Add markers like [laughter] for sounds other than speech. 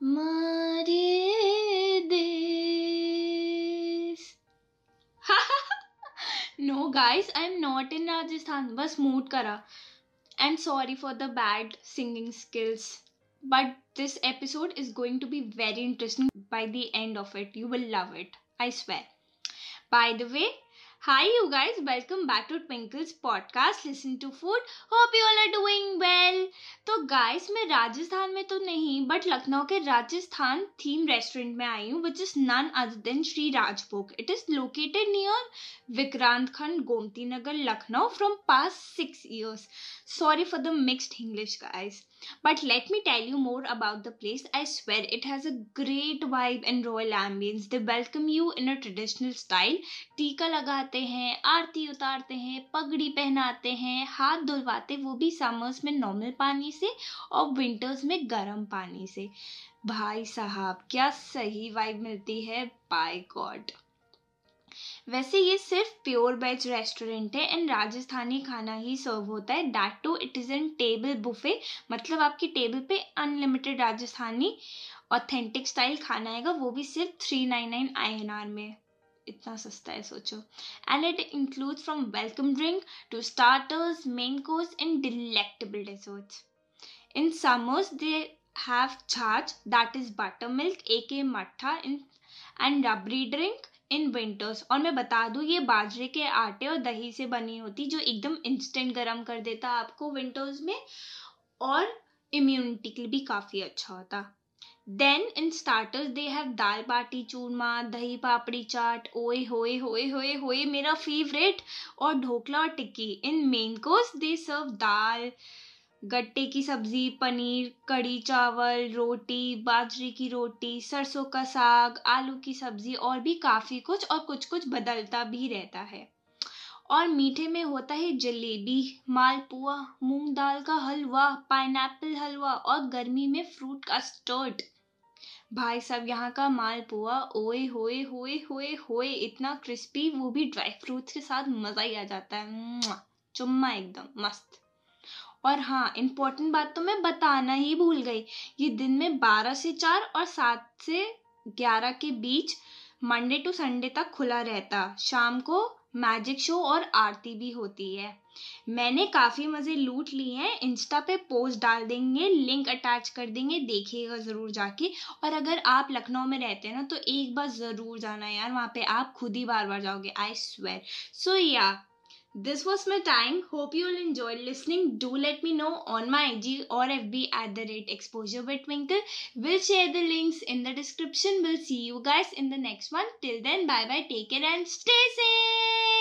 મારે દેશ [laughs] no guys i'm not in rajasthan. bas mood kara and sorry for the bad singing skills but this episode is going to be very interesting. By the end of it you will love it i swear. By the way Hi, you guys, welcome back to Twinkle's podcast. Listen to food. Hope you all are doing well. तो guys मैं राजस्थान में तो नहीं but Lucknow के Rajasthan theme restaurant में आई हूँ which is none other than Shri Rajbhog it is located near Vikrant Khand Gomti Nagar Lucknow from past six years sorry for the mixed English guys but let me tell you more about the place I swear it has a great vibe and royal ambience they welcome you in a traditional style टीका लगा लगाते हैं, आरती उतारते हैं, पगड़ी पहनाते हैं, हाथ धुलवाते वो भी समर्स में नॉर्मल पानी से और विंटर्स में गर्म पानी से। भाई साहब, क्या सही वाइब मिलती है बाय गॉड वैसे ये सिर्फ़ प्योर वेज रेस्टोरेंट है एंड राजस्थानी खाना ही सर्व होता है। That too it is an table buffet मतलब आपकी टेबल पे अनलिमिटेड राजस्थानी ऑथेंटिक स्टाइल खाना आएगा, वो भी सिर्फ़ three nine nine I N R में। इतना सस्ता है, सोचो। And it includes from welcome drink to starters main course and delectable desserts in summers they have chaach that is buttermilk A K mattha in and rabri drink in winters और मैं बता दूँ, ये बाजरे के आटे और दही से बनी होती, जो एकदम इंस्टेंट गर्म कर देता आपको विंटर्स में, और इम्यूनिटी के लिए भी काफ़ी अच्छा होता। Then in starters they have dal baati churma dahi papdi chaat ओए होए होए होए होए मेरा फेवरेट और ढोकला और tikki in main course they serve dal gatte की सब्ज़ी पनीर कड़ी चावल रोटी बाजरे की रोटी सरसों का साग आलू की सब्ज़ी और भी काफ़ी कुछ और कुछ कुछ बदलता भी रहता है और मीठे में होता है जलेबी मालपुआ मूंग दाल का हलवा पाइनएप्पल हलवा और गर्मी में फ्रूट का स्टर्ट भाई साहब, यहाँ का मालपुआ ओए होए होए होए होए, इतना क्रिस्पी वो भी ड्राई फ्रूट्स के साथ मज़ा ही आ जाता है। चुम्मा एकदम, मस्त। और हाँ इम्पोर्टेंट बात तो मैं बताना ही भूल गई। ये दिन में बारह से चार और सात से ग्यारह के बीच मंडे टू संडे तक खुला रहता। शाम को मैजिक शो और आरती भी होती है। मैंने काफ़ी मज़े लूट लिए हैं। इंस्टा पे पोस्ट डाल देंगे लिंक अटैच कर देंगे, देखिएगा ज़रूर जाके। और अगर आप लखनऊ में रहते हैं ना तो एक बार ज़रूर जाना यार, वहाँ पे आप खुद ही बार बार जाओगे आई स्वेर सो या This was my time. Hope you all enjoyed listening. Do let me know on my IG or FB at the rate exposure by Twinkle. We'll share the links in the description. We'll see you guys in the next one. Till then, bye bye. Take care and stay safe.